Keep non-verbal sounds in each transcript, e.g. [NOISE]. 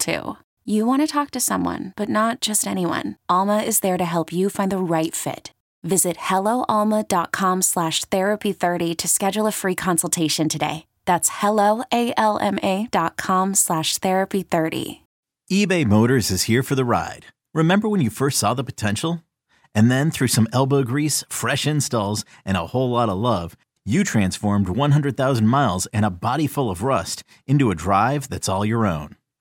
too. You want to talk to someone, but not just anyone. Alma is there to help you find the right fit. Visit helloalma.com slash therapy30 to schedule a free consultation today. That's helloalma.com slash therapy30. eBay Motors is here for the ride. Remember when you first saw the potential? And then through some elbow grease, fresh installs, and a whole lot of love, you transformed 100,000 miles and a body full of rust into a drive that's all your own.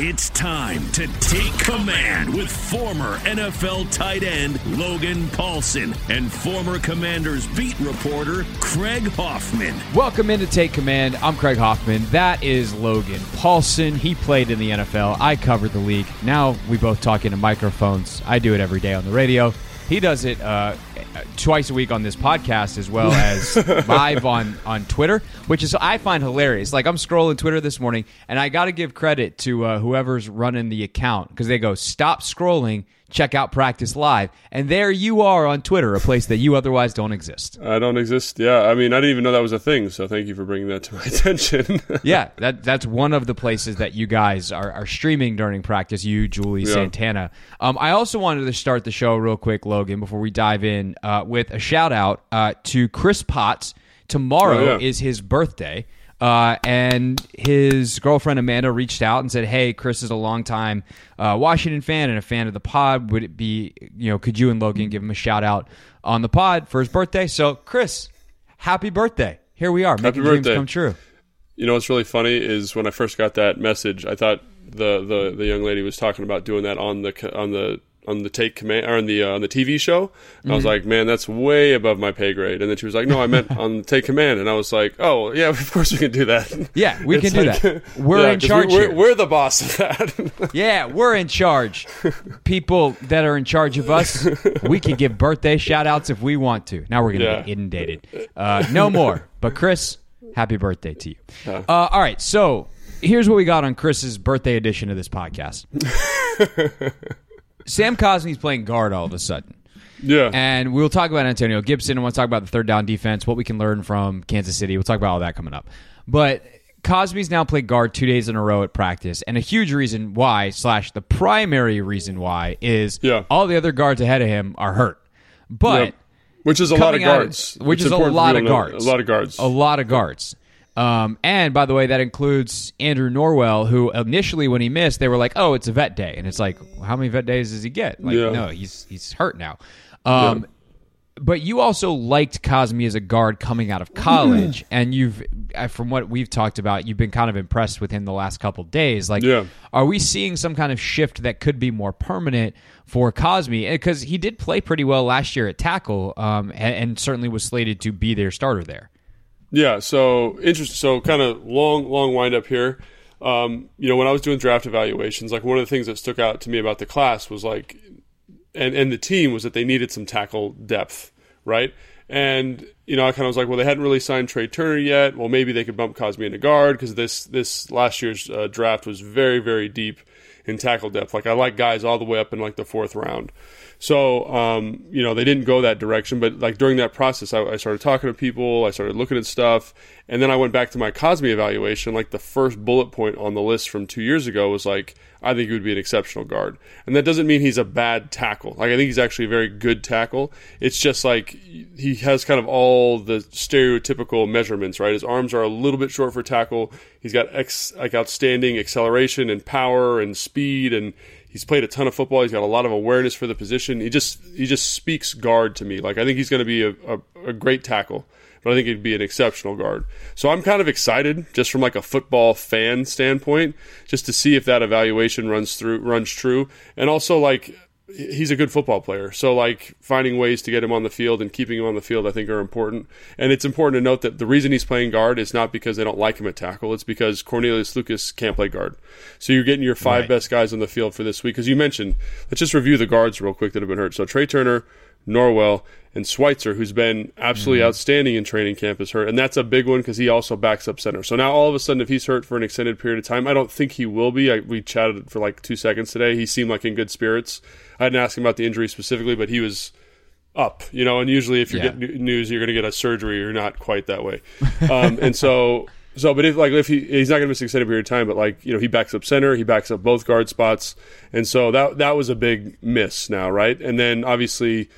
It's time to take command with former NFL tight end Logan Paulsen and former Commanders beat reporter Craig Hoffman. Welcome in to Take Command. I'm Craig Hoffman. That is Logan Paulsen. He played in the NFL. I covered the league. Now we both talk into microphones. I do it every day on the radio. He does it uh, twice a week on this podcast as well as [LAUGHS] live on, on Twitter, which is I find hilarious. Like I'm scrolling Twitter this morning, and I got to give credit to uh, whoever's running the account because they go stop scrolling, check out practice live, and there you are on Twitter, a place that you otherwise don't exist. I don't exist. Yeah, I mean, I didn't even know that was a thing. So thank you for bringing that to my [LAUGHS] attention. [LAUGHS] yeah, that that's one of the places that you guys are, are streaming during practice. You, Julie, Yeah. Santana. Um, I also wanted to start the show real quick, Logan, before we dive in, uh, with a shout out uh, to Chris Potts. Tomorrow Oh, yeah. is his birthday. Uh, and his girlfriend Amanda reached out and said, "Hey, Chris is a longtime uh, Washington fan and a fan of the pod. Would it be, you know, could you and Logan give him a shout out on the pod for his birthday?" So, Chris, happy birthday! Here we are, making dreams birthday. come true. you know what's really funny is when I first got that message, I thought the the, the young lady was talking about doing that on the on the on the take command or on the uh, on the TV show. And I was like, man, that's way above my pay grade. And then she was like, no, I meant [LAUGHS] on take command. And I was like, oh yeah, [LAUGHS] of course we can do that. Yeah, we It's can do like- that. [LAUGHS] We're Yeah, in charge We're, here. we're the boss of that. Yeah, we're in charge. People that are in charge of us, we can give birthday shout outs if we want to. Now we're going to Yeah. get inundated. Uh, no more. But Chris, happy birthday to you. Uh, all right, so here's what we got on Chris's birthday edition of this podcast. Sam Cosmi's playing guard all of a sudden. yeah. And we'll talk about Antonio Gibson. and we'll talk about the third down defense, what we can learn from Kansas City. We'll talk about all that coming up. But Cosmi's now played guard two days in a row at practice, and a huge reason why, slash the primary reason why, is Yeah. all the other guards ahead of him are hurt. But Yep. Which is a lot of guards. which It's is a lot of know. guards. A lot of guards. a lot of guards. Um, and by the way, that includes Andrew Norwell, who initially, when he missed, they were like, "Oh, it's a vet day," and it's like, how many vet days does he get? Like, Yeah. no, he's he's hurt now. Um, But you also liked Cosmi as a guard coming out of college, and you've, from what we've talked about, you've been kind of impressed with him the last couple days. Like, Yeah. are we seeing some kind of shift that could be more permanent for Cosmi? Because he did play pretty well last year at tackle, um, and, and certainly was slated to be their starter there. Yeah, so interesting. So kind of long, long wind up here. Um, you know, when I was doing draft evaluations, like one of the things that stuck out to me about the class was like, and and the team was that they needed some tackle depth, right? And you know, I kind of was like, well, they hadn't really signed Trai Turner yet. Well, maybe they could bump Cosmi into guard because this this last year's uh, draft was very, very deep in tackle depth. Like I like guys all the way up in like the fourth round. So, um, you know, they didn't go that direction. But like during that process, I, I, started talking to people, I started looking at stuff, and then I went back to my Cosmi evaluation. Like the first bullet point on the list from two years ago was like, I think he would be an exceptional guard. And that doesn't mean he's a bad tackle. Like I think he's actually a very good tackle. It's just like he has kind of all the stereotypical measurements, right? His arms are a little bit short for tackle. He's got ex, like outstanding acceleration and power and speed and He's played a ton of football. He's got a lot of awareness for the position. He just he just speaks guard to me. Like I think he's going to be a, a, a great tackle, but I think he'd be an exceptional guard. So I'm kind of excited just from like a football fan standpoint, just to see if that evaluation runs through runs true, and also like he's a good football player. So like finding ways to get him on the field and keeping him on the field, I think are important. And it's important to note that the reason he's playing guard is not because they don't like him at tackle. It's because Cornelius Lucas can't play guard. So you're getting your five right. best guys on the field for this week. Because you mentioned, let's just review the guards real quick that have been hurt. So Trai Turner, Norwell, and Schweitzer, who's been absolutely mm-hmm. outstanding in training camp, is hurt, and that's a big one because he also backs up center. So now all of a sudden, if he's hurt for an extended period of time, I don't think he will be. I, we chatted for like two seconds today. He seemed like in good spirits. I didn't ask him about the injury specifically, but he was up, you know. And usually, if you yeah. get news, you're going to get a surgery. You're not quite that way, um, and so. [LAUGHS] So, but if like if he he's not going to miss an extended period of time, but like you know he backs up center, he backs up both guard spots, and so that that was a big miss now, right? And then obviously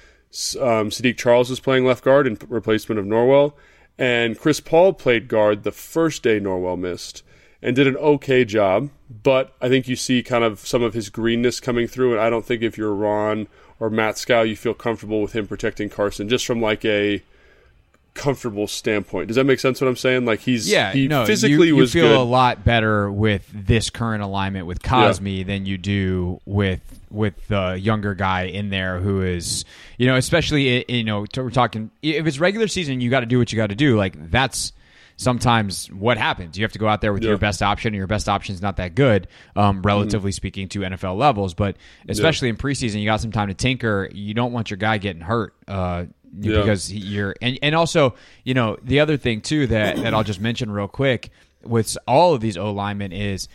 um, Saahdiq Charles was playing left guard in replacement of Norwell, and Chris Paul played guard the first day Norwell missed and did an okay job. But I think you see kind of some of his greenness coming through, and I don't think if you're Ron or Matsko, you feel comfortable with him protecting Carson just from like a comfortable standpoint. Does that make sense? What I'm saying? Like he's yeah, he no, physically you, you was feel good. a lot better with this current alignment with Cosmi yeah. than you do with with the younger guy in there who is you know especially you know we're talking if it's regular season you got to do what you got to do like that's sometimes what happens you have to go out there with yeah. your best option and your best option is not that good um, relatively mm. speaking to nfl levels but especially yeah. in preseason you got some time to tinker you don't want your guy getting hurt uh, yeah. because you're and, and also you know the other thing too that that I'll just mention real quick with all of these O linemen is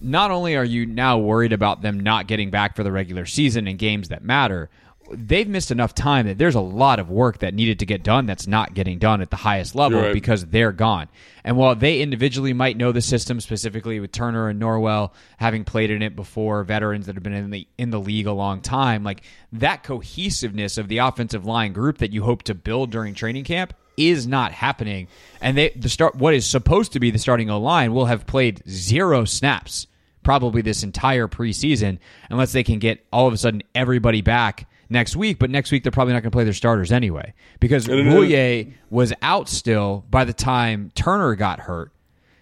not only are you now worried about them not getting back for the regular season and games that matter, they've missed enough time that there's a lot of work that needed to get done that's not getting done at the highest level right. because they're gone. And while they individually might know the system, specifically with Turner and Norwell having played in it before, veterans that have been in the in the league a long time, like that cohesiveness of the offensive line group that you hope to build during training camp is not happening. And they the start what is supposed to be the starting O line will have played zero snaps probably this entire preseason unless they can get all of a sudden everybody back next week, but next week they're probably not going to play their starters anyway because Roullier was out still by the time Turner got hurt.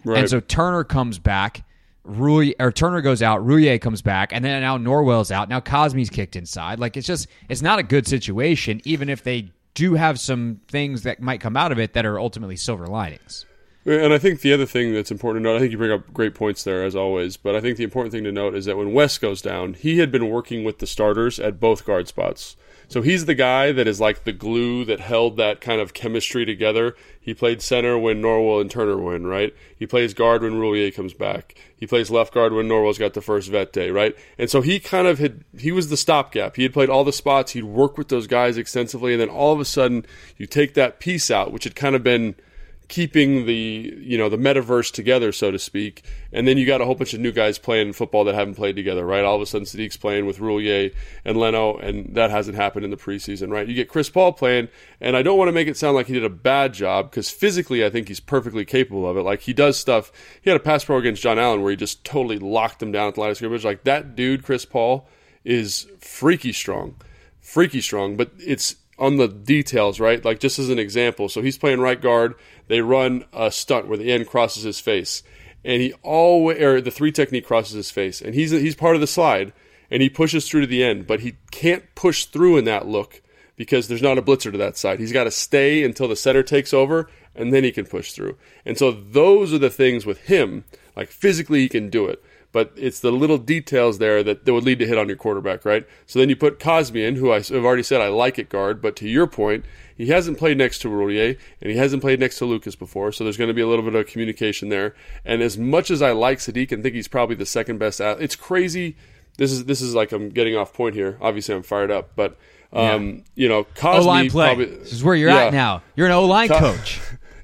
Right. And so Turner comes back, Roullier, or Turner goes out, Roullier comes back, and then now Norwell's out. Now Cosmi's kicked inside. Like it's just it's not a good situation, even if they do have some things that might come out of it that are ultimately silver linings. And I think the other thing that's important to note, I think you bring up great points there as always, but I think the important thing to note is that when Wes goes down, he had been working with the starters at both guard spots. So he's the guy that is like the glue that held that kind of chemistry together. He played center when Norwell and Turner win, right? He plays guard when Roullier comes back. He plays left guard when Norwell's got the first vet day, right? And so he kind of had, he was the stopgap. He had played all the spots. He'd worked with those guys extensively. And then all of a sudden, you take that piece out, which had kind of been – keeping the you know the metaverse together, so to speak. And then you got a whole bunch of new guys playing football that haven't played together, right? All of a sudden, Saahdiq's playing with Roullier and Leno, and that hasn't happened in the preseason, right? You get Chris Paul playing, and I don't want to make it sound like he did a bad job because physically, I think he's perfectly capable of it. Like he does stuff. He had a pass pro against John Allen where he just totally locked him down at the line of scrimmage. Like that dude, Chris Paul, is freaky strong, freaky strong. But it's on the details, right? Like just as an example, so he's playing right guard. They run a stunt where the end crosses his face, and he always or the three technique crosses his face, and he's he's part of the slide, and he pushes through to the end, but he can't push through in that look because there's not a blitzer to that side. He's got to stay until the center takes over, and then he can push through. And so those are the things with him. Like physically, he can do it but it's the little details there that, that would lead to hit on your quarterback, right? So then you put Cosmi in, who I have already said I like at guard, but to your point, he hasn't played next to Roullier and he hasn't played next to Lucas before, so there's going to be a little bit of communication there. And as much as I like Saahdiq and think he's probably the second best, it's crazy this is this is like I'm getting off point here. Obviously, I'm fired up, but um, Yeah. you know, O-line play. probably this is where you're yeah. at now. You're an O line Co- coach.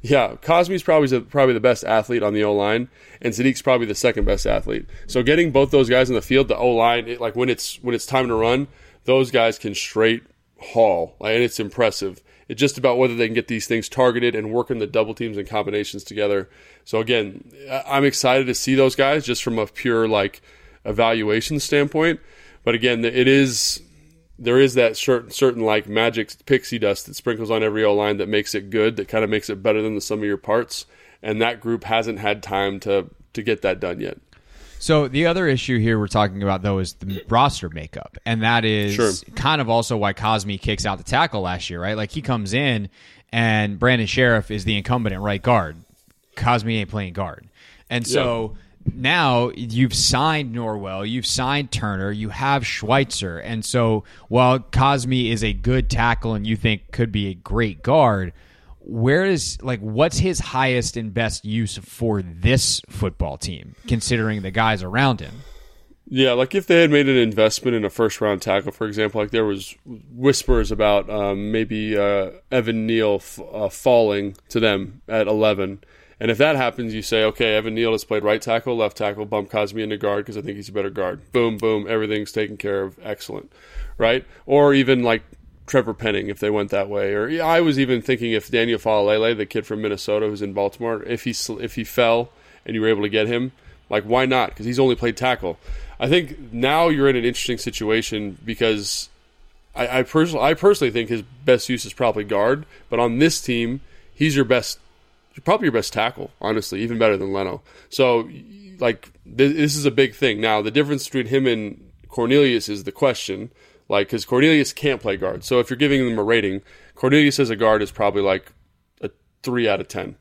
Yeah, Cosmi's probably the, probably the best athlete on the O line, and Saahdiq's probably the second best athlete. So getting both those guys in the field, the O line, like when it's when it's time to run, those guys can straight haul, like, and it's impressive. It's just about whether they can get these things targeted and working the double teams and combinations together. So again, I'm excited to see those guys just from a pure like evaluation standpoint. But again, it is there is that certain certain like magic pixie dust that sprinkles on every O line that makes it good, that kind of makes it better than the sum of your parts. And that group hasn't had time to to get that done yet. So the other issue here we're talking about though is the roster makeup, and that is Sure. kind of also why Cosmi kicks out the tackle last year, right? Like he comes in, and Brandon Scherff is the incumbent at right guard. Cosmi ain't playing guard, and so now you've signed Norwell, you've signed Turner, you have Schweitzer, and so while Cosmi is a good tackle and you think could be a great guard, where is like what's his highest and best use for this football team considering the guys around him Yeah, like if they had made an investment in a first round tackle, for example, like there was whispers about um, maybe uh, Evan Neal f- uh, falling to them at 11. And if that happens, you say, okay, Evan Neal has played right tackle, left tackle, bump Cosmi into guard because I think he's a better guard. Boom, boom, everything's taken care of. Excellent. Right? Or even like Trevor Penning if they went that way. Or yeah, I was even thinking if Daniel Faalele, the kid from Minnesota who's in Baltimore, if he if he fell and you were able to get him, like why not? Because he's only played tackle. I think now you're in an interesting situation because I, I personally I personally think his best use is probably guard, but on this team, he's your best probably your best tackle, honestly, even better than Leno. So, like, th- this is a big thing. Now, the difference between him and Cornelius is the question, like, because Cornelius can't play guard. So, if you're giving them a rating, Cornelius as a guard is probably like a three out of ten,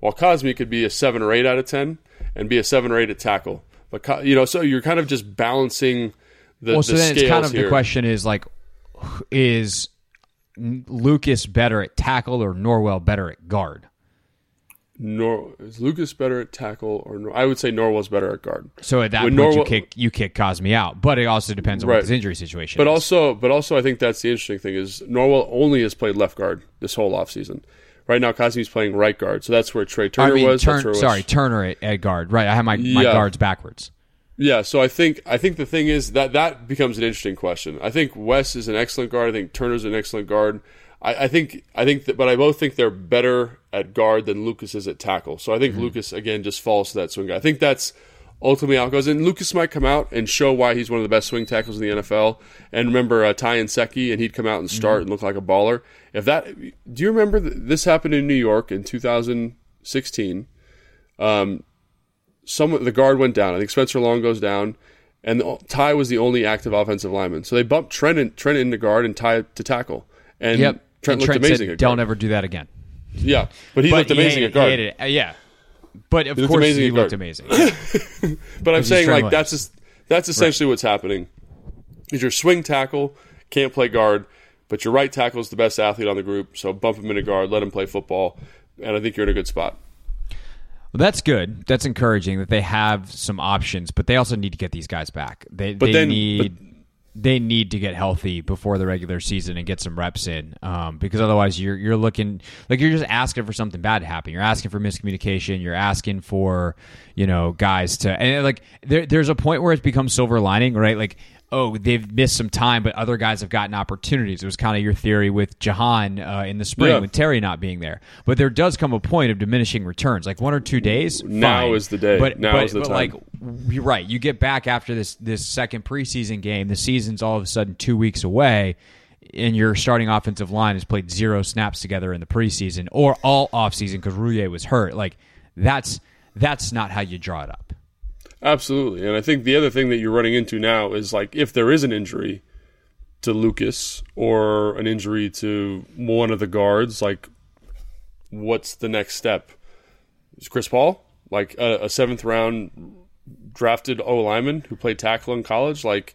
while Cosmi could be a seven or eight out of ten and be a seven or eight at tackle. But you know, so you're kind of just balancing the. well the so then it's kind of here. the question is like is lucas better at tackle or norwell better at guard Nor is Lucas better at tackle or Nor- I would say Norwell's better at guard. so at that When point you kick you kick cosmi out but it also depends on what his injury situation But is. also, but also, I think that's the interesting thing is Norwell only has played left guard this whole offseason. Right now, Cosmi's playing right guard, so that's where Trai I Turner mean, was. Turn- that's where was- sorry, Turner at, at guard. Right, I have my, my Yeah. guards backwards. Yeah, so I think I think the thing is that that becomes an interesting question. I think Wes is an excellent guard. I think Turner's an excellent guard. I, I think I think that, but I both think they're better at guard than Lucas is at tackle. So I think Lucas again just falls to that swing guy. I think that's ultimately how it goes. And Lucas might come out and show why he's one of the best swing tackles in the NFL. And remember uh, Ty Nsekhe, and he'd come out and start and look like a baller. If that, do you remember th- this happened in New York in 2016? Um, some the guard went down. I think Spencer Long goes down, and the, Ty was the only active offensive lineman. So they bumped Trent in, Trent into guard and Ty to tackle. And Yep. Trent and looked amazing said, Don't ever do that again. yeah, but he but looked amazing he at guard. Uh, yeah, but of looked course he looked amazing. [LAUGHS] But I'm saying Trent like that's just, that's essentially what's happening. Is your swing tackle can't play guard, but your right tackle is the best athlete on the group. So bump him into guard, let him play football, and I think you're in a good spot. Well, that's good. That's encouraging that they have some options, but they also need to get these guys back. They But they then- need they need to get healthy before the regular season and get some reps in, um, because otherwise you're you're looking like you're just asking for something bad to happen. You're asking for miscommunication. You're asking for you know guys to and like there, there's a point where it becomes silver lining, right? Like oh they've missed some time, but other guys have gotten opportunities. It was kind of your theory with Jahan uh, in the spring Yeah. with Terry not being there. But there does come a point of diminishing returns, like one or two days. Now fine. is the day. But, Now but, is the but time. like you're right. You get back after this this second preseason game. The season's all of a sudden two weeks away, and your starting offensive line has played zero snaps together in the preseason or all offseason because Roullier was hurt. Like that's that's not how you draw it up. Absolutely. And I think the other thing that you're running into now is like if there is an injury to Lucas or an injury to one of the guards, like what's the next step? Is Chris Paul like a, a seventh round drafted O lineman who played tackle in college? Like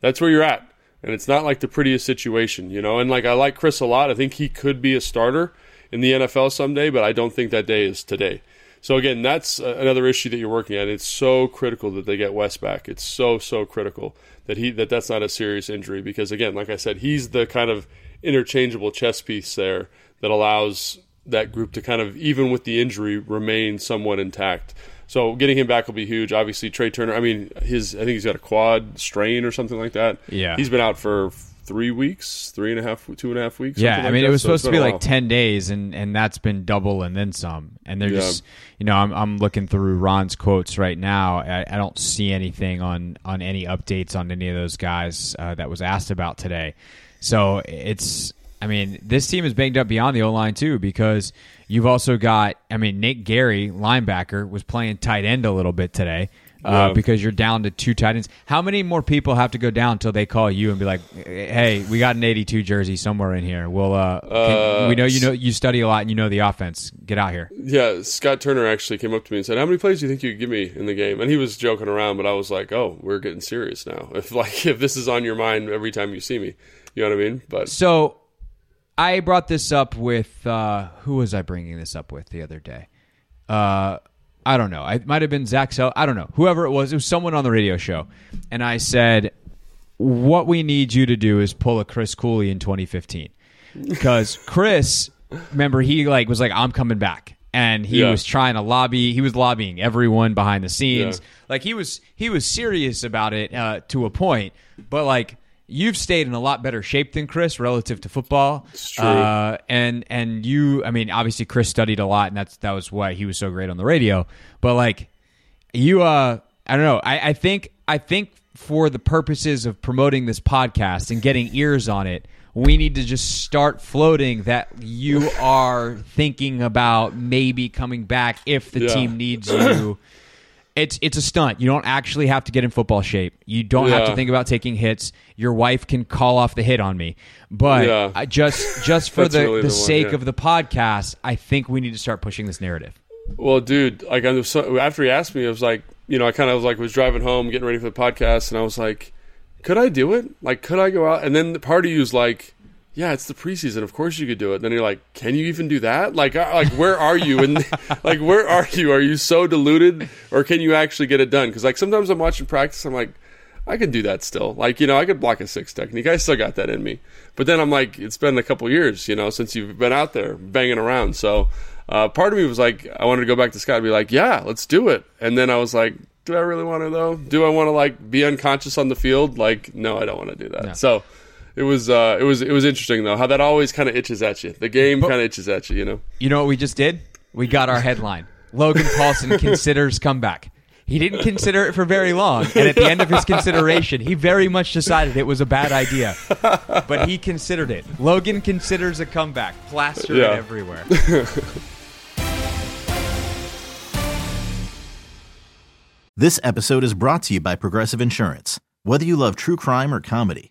that's where you're at. And it's not like the prettiest situation, you know. And like I like Chris a lot. I think he could be a starter in the NFL someday, but I don't think that day is today. So again, that's uh, another issue that you're working at. It's so critical that they get Wes back. It's so so critical that he that that's not a serious injury because again, like I said, he's the kind of interchangeable chess piece there that allows that group to kind of even with the injury remain somewhat intact. So getting him back will be huge. Obviously, Trai Turner. I mean, his I think he's got a quad strain or something like that. Yeah, he's been out for three weeks, three and a half, two and a half weeks. Yeah, I mean, that. it was so supposed to be like ten days, and and that's been double and then some. And they're Yeah. just, you know, I'm I'm looking through Ron's quotes right now. I, I don't see anything on on any updates on any of those guys uh, that was asked about today. So it's, I mean, this team is banged up beyond the O line too because you've also got, I mean, Nate Gary, linebacker, was playing tight end a little bit today. Uh, Yeah. because you're down to two tight ends. How many more people have to go down until they call you and be like, "Hey, we got an 82 jersey somewhere in here. We'll, uh, can- Uh, we know you know you study a lot and you know the offense. Get out here." Yeah, Scott Turner actually came up to me and said, "How many plays do you think you could give me in the game?" And he was joking around, but I was like, "Oh, we're getting serious now. [LAUGHS] If like if this is on your mind every time you see me, you know what I mean?" But So, I brought this up with uh, who was I bringing this up with the other day? I don't know. It might have been Zach Sell. I don't know. Whoever it was, it was someone on the radio show, and I said, "What we need you to do is pull a Chris Cooley in 2015, because [LAUGHS] Chris, remember he like was like I'm coming back." And he Yeah. was trying to lobby. He was lobbying everyone behind the scenes. Yeah. Like he was, he was serious about it uh, to a point. But like you've stayed in a lot better shape than Chris relative to football. It's true. Uh, and and you, I mean, obviously Chris studied a lot, and that's that was why he was so great on the radio. But like you, uh, I don't know. I, I think I think for the purposes of promoting this podcast and getting ears on it. We need to just start floating that you are thinking about maybe coming back if the Yeah. team needs you. [CLEARS THROAT] It's it's a stunt. You don't actually have to get in football shape. You don't have to think about taking hits. Your wife can call off the hit on me. But Yeah. I just just [LAUGHS] for the, really the, the one, sake yeah. of the podcast, I think we need to start pushing this narrative. Well, dude, like I was so, after he asked me, I was like, you know, I kind of was like was driving home, getting ready for the podcast, and I was like, could I do it? Like, could I go out? And then the part of you was like, yeah, it's the preseason. Of course you could do it. And then you're like, can you even do that? Like, like where are you? And [LAUGHS] like, where are you? Are you so deluded, or can you actually get it done? Because like sometimes I'm watching practice, I'm like. I can do that still. Like, you know, I could block a six technique. I still got that in me. But then I'm like, it's been a couple years, you know, since you've been out there banging around. So uh, part of me was like, I wanted to go back to Scott and be like, yeah, let's do it. And then I was like, do I really want to though? Do I want to like be unconscious on the field? Like, no, I don't want to do that. So it was, uh, it was, it was interesting though how that always kind of itches at you. The game kind of itches at you, you know. You know what we just did? We got our headline. Logan Paulsen considers comeback. He didn't consider it for very long, and at the end of his consideration, he very much decided it was a bad idea. But he considered it. Logan considers a comeback. Plastered Yeah. everywhere. This episode is brought to you by Progressive Insurance. Whether you love true crime or comedy,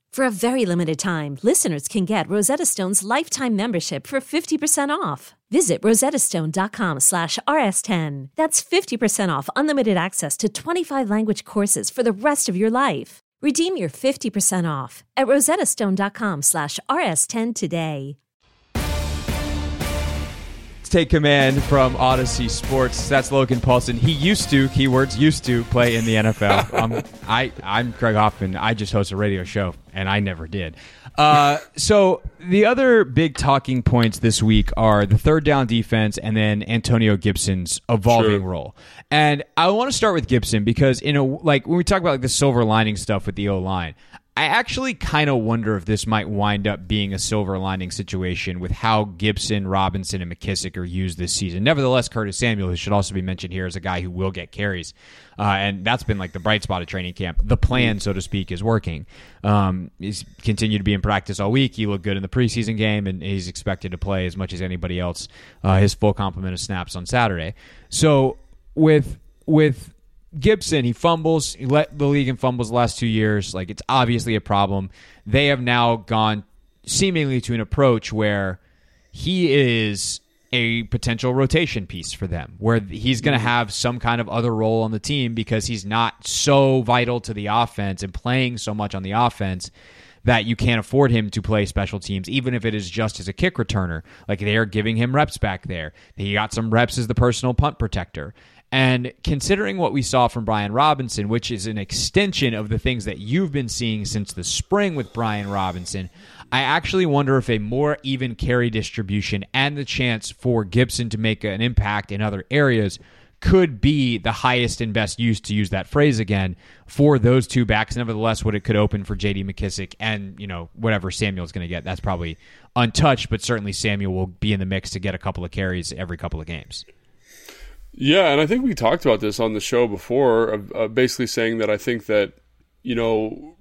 For a very limited time, listeners can get Rosetta Stone's lifetime membership for 50% off. Visit rosettastone.com slash rs10. That's 50% off unlimited access to 25 language courses for the rest of your life. Redeem your 50% off at rosettastone.com slash rs10 today. Let's take command from Audacy Sports. That's Logan Paulsen. He used to, keywords used to, play in the NFL. um, [LAUGHS] I, I'm Craig Hoffman. I just host a radio show. And I never did. Uh, so the other big talking points this week are the third down defense and then Antonio Gibson's evolving Sure. role. And I want to start with Gibson because in a like when we talk about like the silver lining stuff with the O line, I actually kind of wonder if this might wind up being a silver lining situation with how Gibson, Robinson, and McKissic are used this season. Nevertheless, Curtis Samuel, who should also be mentioned here, is a guy who will get carries, uh, and that's been like the bright spot of training camp. The plan, so to speak, is working. Um, he's continued to be in practice all week. He looked good in the preseason game, and he's expected to play as much as anybody else. Uh, his full complement of snaps on Saturday. So with with Gibson, he fumbles. He led the league in fumbles the last two years. Like it's obviously a problem. They have now gone seemingly to an approach where he is a potential rotation piece for them, where he's going to mm-hmm. have some kind of other role on the team because he's not so vital to the offense and playing so much on the offense that you can't afford him to play special teams, even if it is just as a kick returner. Like they are giving him reps back there. He got some reps as the personal punt protector. And considering what we saw from Brian Robinson, which is an extension of the things that you've been seeing since the spring with Brian Robinson, I actually wonder if a more even carry distribution and the chance for Gibson to make an impact in other areas could be the highest and best use to use that phrase again for those two backs. Nevertheless, what it could open for J.D. McKissic and you know whatever Samuel's going to get, that's probably untouched. But certainly Samuel will be in the mix to get a couple of carries every couple of games. Yeah, and I think we talked about this on the show before, uh, basically saying that I think that you know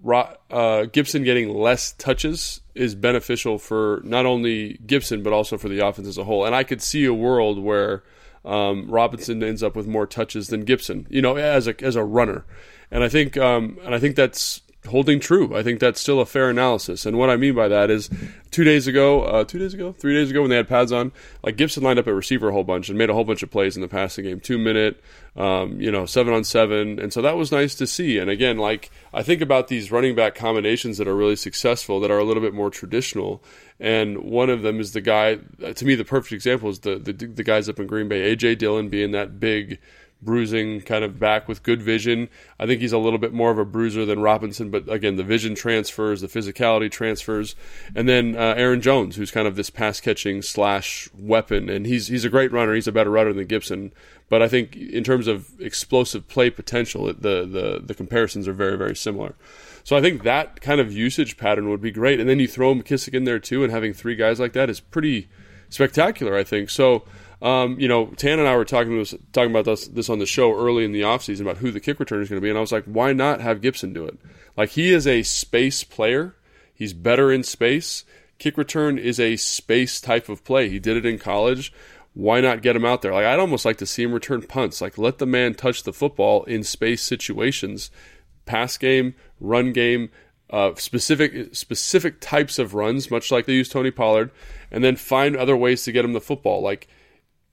uh, Gibson getting less touches is beneficial for not only Gibson but also for the offense as a whole. And I could see a world where um, Robinson ends up with more touches than Gibson, you know, as a as a runner. And I think um, and I think that's holding true. I think that's still a fair analysis. And what I mean by that is, two days ago, uh, two days ago, three days ago, when they had pads on, like Gibson lined up at receiver a whole bunch and made a whole bunch of plays in the passing game, two minute, um, you know, seven on seven, and so that was nice to see. And again, like I think about these running back combinations that are really successful, that are a little bit more traditional. And one of them is the guy. To me, the perfect example is the the, the guys up in Green Bay, AJ Dillon being that big bruising kind of back with good vision. I think he's a little bit more of a bruiser than Robinson, but again, the vision transfers, the physicality transfers, and then uh, Aaron Jones, who's kind of this pass catching slash weapon, and he's he's a great runner. He's a better runner than Gibson, but I think in terms of explosive play potential, the the the comparisons are very very similar. So I think that kind of usage pattern would be great, and then you throw McKissic in there too, and having three guys like that is pretty spectacular. I think so. Um, you know, Tan and I were talking this, talking about this, this on the show early in the offseason about who the kick returner is going to be, and I was like, why not have Gibson do it? Like he is a space player. He's better in space. Kick return is a space type of play. He did it in college. Why not get him out there? Like I'd almost like to see him return punts. Like let the man touch the football in space situations, pass game, run game, uh, specific specific types of runs, much like they use Tony Pollard, and then find other ways to get him the football. Like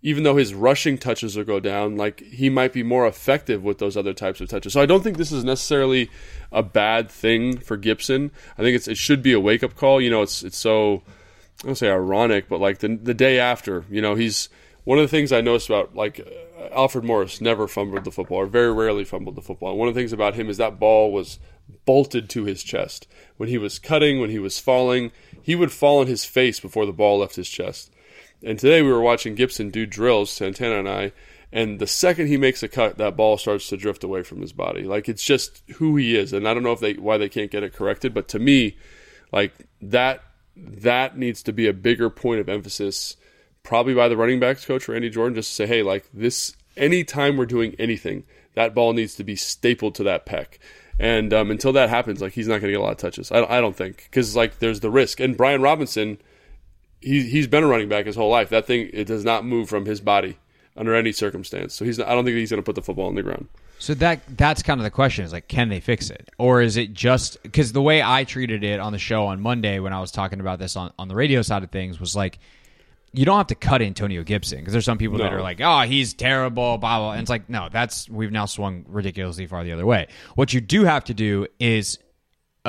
even though his rushing touches will go down, like he might be more effective with those other types of touches. So I don't think this is necessarily a bad thing for Gibson. I think it's it should be a wake up call. You know, it's it's so I don't say ironic, but like the the day after, you know, he's one of the things I noticed about like uh, Alfred Morris never fumbled the football or very rarely fumbled the football. And one of the things about him is that ball was bolted to his chest when he was cutting, when he was falling. He would fall on his face before the ball left his chest. And today we were watching Gibson do drills, Santana and I, and the second he makes a cut, that ball starts to drift away from his body. Like it's just who he is, and I don't know if they why they can't get it corrected, but to me, like that that needs to be a bigger point of emphasis, probably by the running backs coach or Andy Jordan, just to say, hey, like this, anytime we're doing anything, that ball needs to be stapled to that peck. And um, until that happens, like he's not going to get a lot of touches. I, I don't think because like there's the risk. And Brian Robinson he he's been a running back his whole life. That thing it does not move from his body under any circumstance. So he's not, I don't think he's going to put the football on the ground. So that that's kind of the question is like, can they fix it, or is it just because the way I treated it on the show on Monday when I was talking about this on on the radio side of things was like, you don't have to cut Antonio Gibson because there's some people that are like, oh, he's terrible, blah blah, and it's like, no, that's we've now swung ridiculously far the other way. What you do have to do is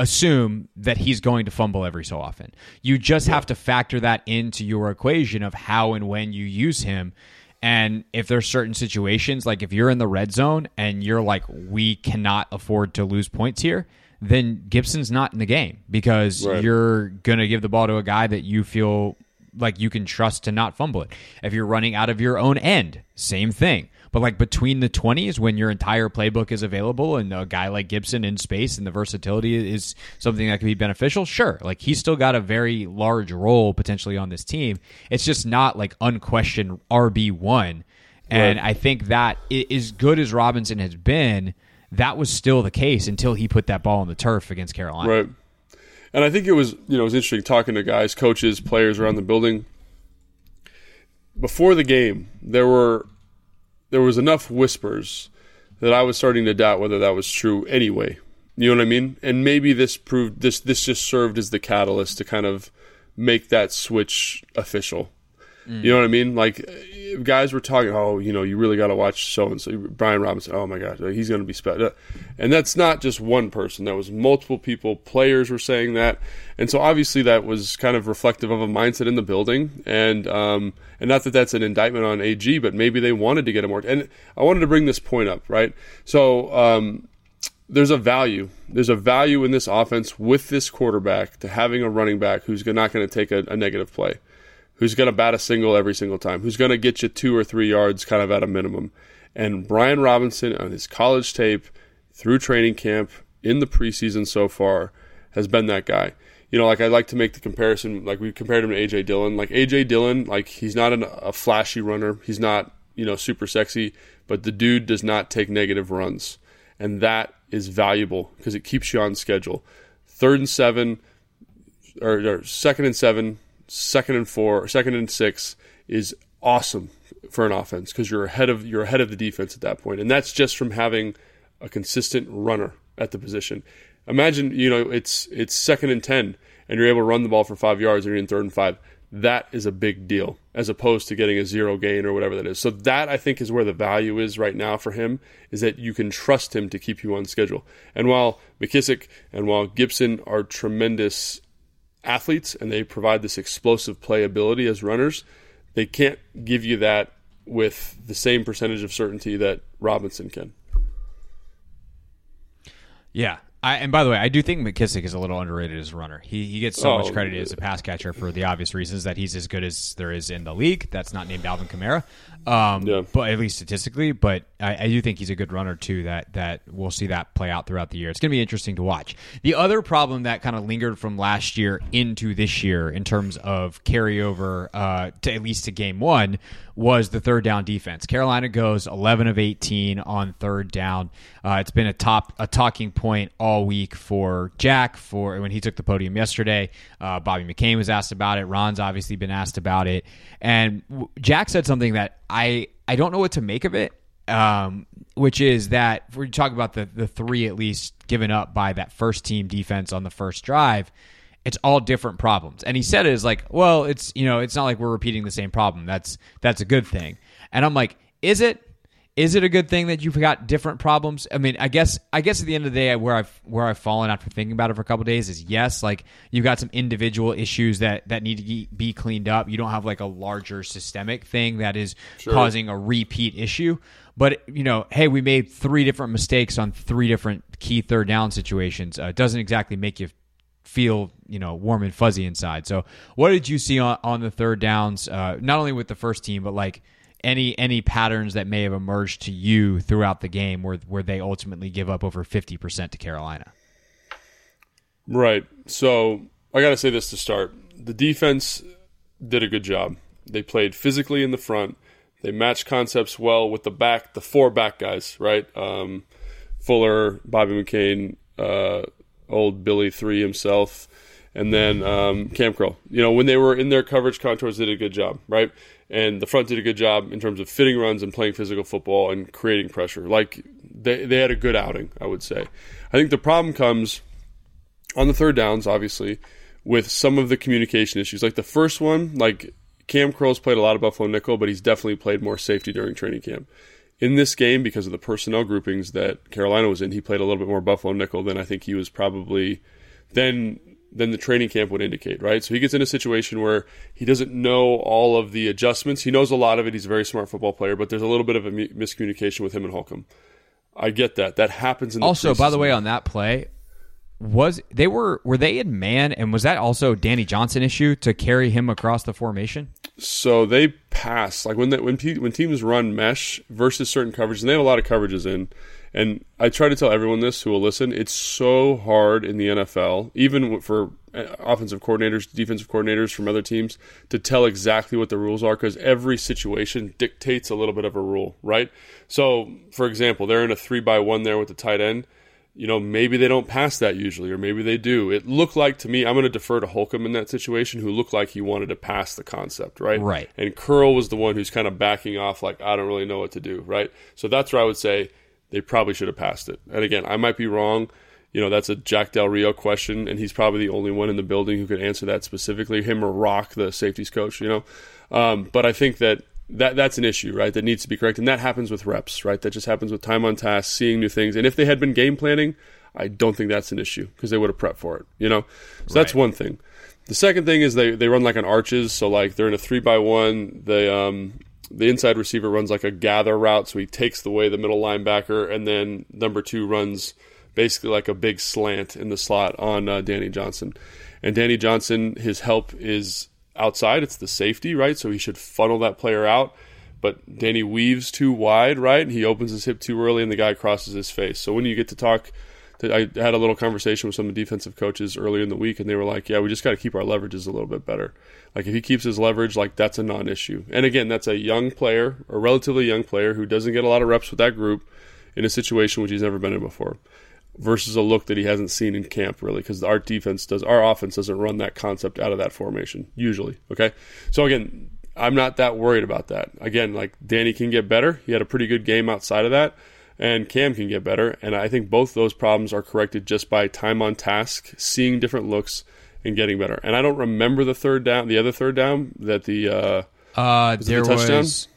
assume that he's going to fumble every so often. You just have to factor that into your equation of how and when you use him. And if there's certain situations, like if you're in the red zone and you're like, we cannot afford to lose points here, then Gibson's not in the game because Right. you're going to give the ball to a guy that you feel like you can trust to not fumble it. If you're running out of your own end, same thing. But like between the 20s, when your entire playbook is available and a guy like Gibson in space and the versatility is something that can be beneficial, sure. Like he's still got a very large role potentially on this team. It's just not like unquestioned RB1. And I think that as good as Robinson has been, that was still the case until he put that ball on the turf against Carolina. Right. And I think it was, you know, it was interesting talking to guys, coaches, players around the building. Before the game, there were there was enough whispers that I was starting to doubt whether that was true anyway. You know what I mean? And maybe this proved this this just served as the catalyst to kind of make that switch official. You know what I mean? Like uh, guys were talking, oh, you know, you really got to watch so and so. Brian Robinson, oh my God, he's going to be special. And that's not just one person. That was multiple people. Players were saying that, and so obviously that was kind of reflective of a mindset in the building. And um, and not that that's an indictment on AG, but maybe they wanted to get him more. And I wanted to bring this point up, right? So. Um, there's a value. There's a value in this offense with this quarterback to having a running back who's not going to take a, a negative play, who's going to bat a single every single time, who's going to get you two or three yards kind of at a minimum. And Brian Robinson on his college tape, through training camp, in the preseason so far, has been that guy. You know, like I like to make the comparison, like we compared him to AJ Dillon. Like AJ Dillon, like he's not an, a flashy runner. He's not, you know, super sexy, but the dude does not take negative runs. And that is valuable because it keeps you on schedule. Third and seven, or, or second and seven, second and four, second and six is awesome for an offense because you're ahead of you're ahead of the defense at that point, and that's just from having a consistent runner at the position. Imagine you know it's it's second and ten, and you're able to run the ball for five yards, and you're in third and five. That is a big deal, as opposed to getting a zero gain or whatever that is. So that I think is where the value is right now for him, is that you can trust him to keep you on schedule. And while McKissic and while Gibson are tremendous athletes and they provide this explosive playability as runners, they can't give you that with the same percentage of certainty that Robinson can. Yeah. I, and by the way, I do think McKissic is a little underrated as a runner. He he gets so Oh, much credit as a pass catcher for the obvious reasons that he's as good as there is in the league. That's not named Alvin Kamara, um, Yeah. but at least statistically. But I, I do think he's a good runner too. That that we'll see that play out throughout the year. It's going to be interesting to watch. The other problem that kind of lingered from last year into this year in terms of carryover uh, to at least to game one was the third down defense. Carolina goes 11 of 18 on third down. Uh, it's been a top a talking point all week for Jack for when he took the podium yesterday. Uh, Bobby McCain was asked about it. Ron's obviously been asked about it, and Jack said something that I I don't know what to make of it. Um, which is that if we talk about the the three at least given up by that first team defense on the first drive it's all different problems. And he said it is like, well, it's you know, it's not like we're repeating the same problem. That's that's a good thing. And I'm like, is it? Is it a good thing that you've got different problems? I mean, I guess I guess at the end of the day, where I've where I've fallen after thinking about it for a couple days is yes, like you've got some individual issues that that need to be- cleaned up. You don't have like a larger systemic thing that is causing a repeat issue. But you know, hey, we made three different mistakes on three different key third down situations. Uh, it doesn't exactly make you feel you know warm and fuzzy inside. So, what did you see on, on the third downs? Uh, not only with the first team, but like any any patterns that may have emerged to you throughout the game, where where they ultimately give up over fifty percent to Carolina. Right. So I got to say this to start. The defense did a good job. They played physically in the front. They matched concepts well with the back, the four back guys, right? Um, Fuller, Bobby McCain, uh, old Billy Three himself, and then um, Kam Curl. You know, when they were in their coverage contours, did a good job, right? And the front did a good job in terms of fitting runs and playing physical football and creating pressure. Like they they had a good outing, I would say. I think the problem comes on the third downs, obviously, with some of the communication issues. Like the first one, like Kam Curl's played a lot of Buffalo nickel, but he's definitely played more safety during training camp. In this game, because of the personnel groupings that Carolina was in, he played a little bit more Buffalo nickel than I think he was probably than than the training camp would indicate, right? So he gets in a situation where he doesn't know all of the adjustments. He knows a lot of it. He's a very smart football player, but there's a little bit of a miscommunication with him and Holcomb. I get that. That happens in the Also, by the way, on that play, was they were were they in man and was that also Danny Johnson issue to carry him across the formation? So they pass like when the, when when teams run mesh versus certain coverages, and they have a lot of coverages in. And I try to tell everyone this who will listen. It's so hard in the NFL, even for uh, offensive coordinators, defensive coordinators from other teams, to tell exactly what the rules are because every situation dictates a little bit of a rule, right? So, for example, they're in a three by one there with the tight end you know, maybe they don't pass that usually, or maybe they do. It looked like to me, I'm going to defer to Holcomb in that situation, who looked like he wanted to pass the concept, right? Right. And Curl was the one who's kind of backing off, like, I don't really know what to do, right? So that's where I would say they probably should have passed it. And again, I might be wrong. You know, that's a Jack Del Rio question, and he's probably the only one in the building who could answer that specifically, him or Rock, the safeties coach, you know. Um, but I think that that that's an issue, right? That needs to be corrected, and that happens with reps, right? That just happens with time on task, seeing new things. And if they had been game planning, I don't think that's an issue because they would have prepped for it, you know. So right. that's one thing. The second thing is they they run like an arches, so like they're in a three by one. They um the inside receiver runs like a gather route, so he takes the way the middle linebacker, and then number two runs basically like a big slant in the slot on uh, Danny Johnson. And Danny Johnson, his help is outside. It's the safety, right? So he should funnel that player out. But Danny weaves too wide, right? And he opens his hip too early, and the guy crosses his face. So when you get to talk, to, I had a little conversation with some of the defensive coaches earlier in the week, and they were like, "Yeah, we just got to keep our leverages a little bit better. Like if he keeps his leverage, like that's a non-issue. And again, that's a young player, a relatively young player who doesn't get a lot of reps with that group in a situation which he's never been in before." Versus a look that he hasn't seen in camp really because our defense does our offense doesn't run that concept out of that formation usually okay? So again i'm not that worried about that. Again like danny can get better. He had a pretty good game outside of that and cam can get better and i think both those problems are corrected just by time on task seeing different looks and getting better. And i don't remember the third down the other third down that the uh, uh was there the was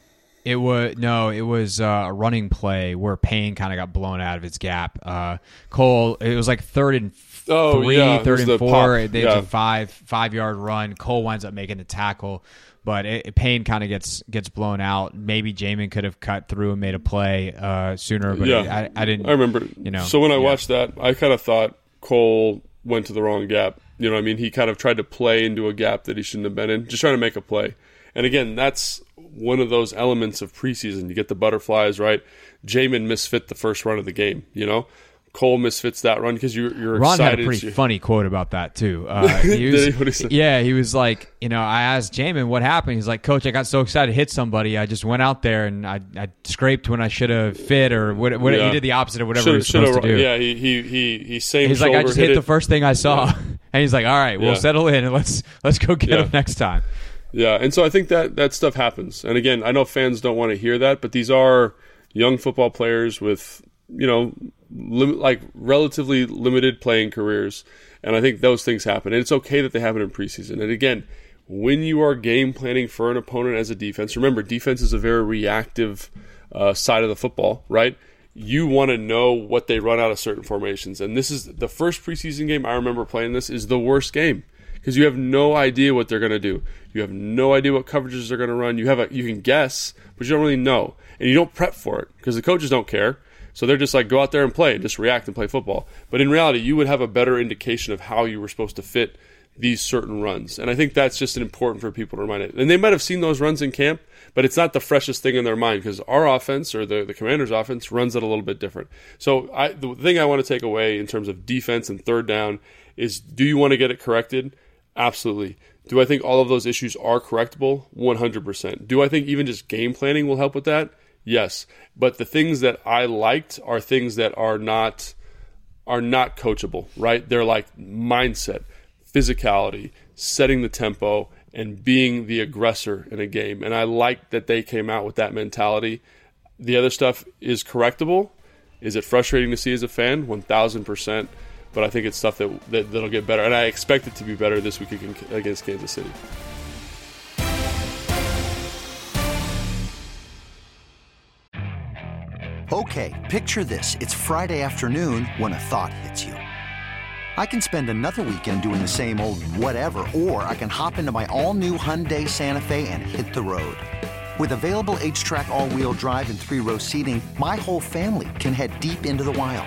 it was no, it was uh, a running play where Payne kind of got blown out of his gap. Uh, Cole, it was like third and oh, three, yeah. third and four. Pop. They yeah. a five five yard run. Cole winds up making the tackle, but it, Payne kind of gets gets blown out. Maybe Jamin could have cut through and made a play uh, sooner, but yeah. I, I, didn't. I remember. You know, so when I yeah. watched that, I kind of thought Cole went to the wrong gap. You know, I mean, he kind of tried to play into a gap that he shouldn't have been in, just trying to make a play. And again, that's one of those elements of preseason. You get the butterflies, right? Jamin misfit the first run of the game, you know? Cole misfits that run because you're, you're Ron excited. had a pretty funny quote about that too. Uh, [LAUGHS] he was, he? yeah, he was like, you know, I asked Jamin what happened. He's like, Coach, I got so excited to hit somebody, I just went out there and I, I scraped when I should have fit, or what, what yeah. he did the opposite of whatever should've, he was supposed to do. Yeah, he he he he same. He's like, I just hit, hit the first thing I saw, yeah. [LAUGHS] and he's like, all right, we'll yeah. settle in and let's let's go get him next time. Yeah, and so I think that that stuff happens. And again, I know fans don't want to hear that, but these are young football players with you know lim- like relatively limited playing careers, and I think those things happen. And it's okay that they happen in preseason. And again, when you are game planning for an opponent as a defense, remember defense is a very reactive uh, side of the football, right? You want to know what they run out of certain formations, and this is the first preseason game I remember playing. This is the worst game because you have no idea what they're going to do. You have no idea what coverages they're going to run. You have a you can guess, but you don't really know, and you don't prep for it because the coaches don't care. So they're just like go out there and play, just react and play football. But in reality, you would have a better indication of how you were supposed to fit these certain runs, and I think that's just important for people to remind it. And they might have seen those runs in camp, but it's not the freshest thing in their mind because our offense or the the Commanders' offense runs it a little bit different. So I, the thing I want to take away in terms of defense and third down is: do you want to get it corrected? Absolutely. Do I think all of those issues are correctable? 100%. Do I think even just game planning will help with that? Yes. But the things that I liked are things that are not are not coachable, right? They're like mindset, physicality, setting the tempo and being the aggressor in a game. And I like that they came out with that mentality. The other stuff is correctable. Is it frustrating to see as a fan? 1000% but I think it's stuff that, that that'll get better, and I expect it to be better this week against Kansas City. Okay, picture this: it's Friday afternoon when a thought hits you. I can spend another weekend doing the same old whatever, or I can hop into my all-new Hyundai Santa Fe and hit the road. With available H-Track all-wheel drive and three-row seating, my whole family can head deep into the wild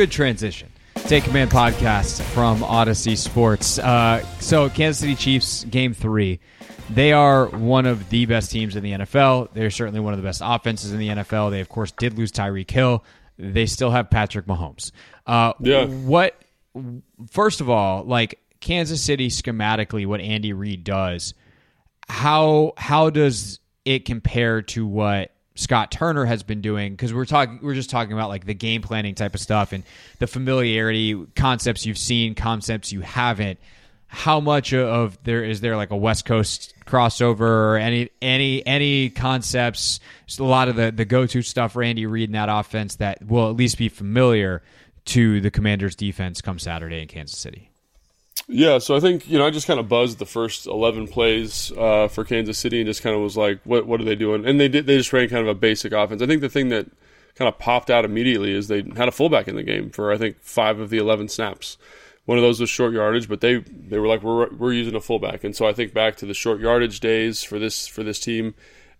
Good transition. Take Command podcast from Audacy Sports. Uh, so, Kansas City Chiefs, game three. They are one of the best teams in the NFL. They're certainly one of the best offenses in the NFL. They, of course, did lose Tyreek Hill. They still have Patrick Mahomes. Uh, Yeah. What, first of all, like, Kansas City schematically, what Andy Reid does, how how does it compare to what Scott Turner has been doing? Because we're talking, we're just talking about like the game planning type of stuff and the familiarity concepts you've seen, concepts you haven't. How much of there is there like a West Coast crossover or any any any concepts? Just a lot of the the go to stuff Randy Andy Reid in that offense that will at least be familiar to the Commanders' defense come Saturday in Kansas City. Yeah, so I think you know I just kind of buzzed the first eleven plays uh, for Kansas City and just kind of was like, what what are they doing? And they did they just ran kind of a basic offense. I think the thing that kind of popped out immediately is they had a fullback in the game for I think five of the eleven snaps. One of those was short yardage, but they they were like we're we're using a fullback, and so I think back to the short yardage days for this for this team,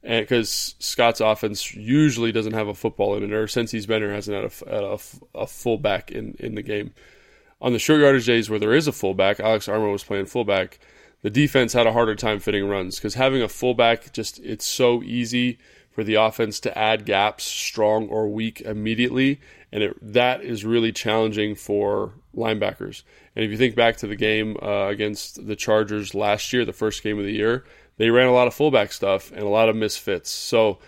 and because Scott's offense usually doesn't have a football in it, or since he's been here hasn't had a, a, a fullback in in the game on the short yardage days where there is a fullback, Alex Armah was playing fullback. The defense had a harder time fitting runs because having a fullback just it's so easy for the offense to add gaps, strong or weak, immediately, and it, that is really challenging for linebackers. And if you think back to the game uh, against the Chargers last year, the first game of the year, they ran a lot of fullback stuff and a lot of misfits. So